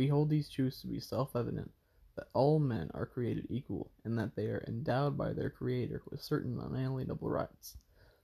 We hold these truths to be self evident that all men are created equal, and that they are endowed by their Creator with certain unalienable rights,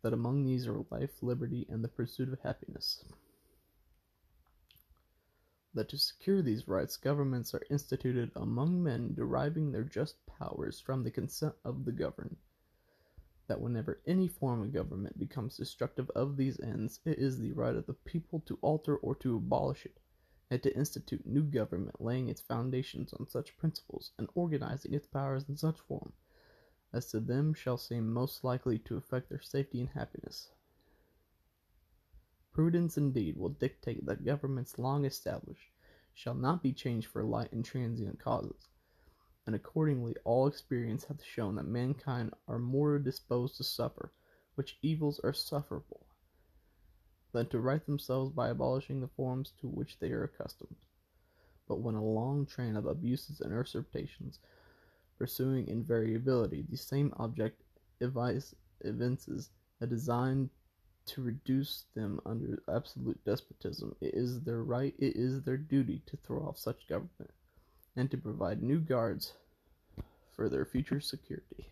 that among these are life, liberty, and the pursuit of happiness. That to secure these rights, governments are instituted among men deriving their just powers from the consent of the governed. That whenever any form of government becomes destructive of these ends, it is the right of the people to alter or to abolish it and to institute new government laying its foundations on such principles, and organizing its powers in such form, as to them shall seem most likely to affect their safety and happiness. Prudence indeed will dictate that governments long established shall not be changed for light and transient causes, and accordingly all experience hath shown that mankind are more disposed to suffer, which evils are sufferable, than to right themselves by abolishing the forms to which they are accustomed. But when a long train of abuses and usurpations, pursuing invariably the same object, evinces a design to reduce them under absolute despotism, it is their right, it is their duty to throw off such government, and to provide new guards for their future security.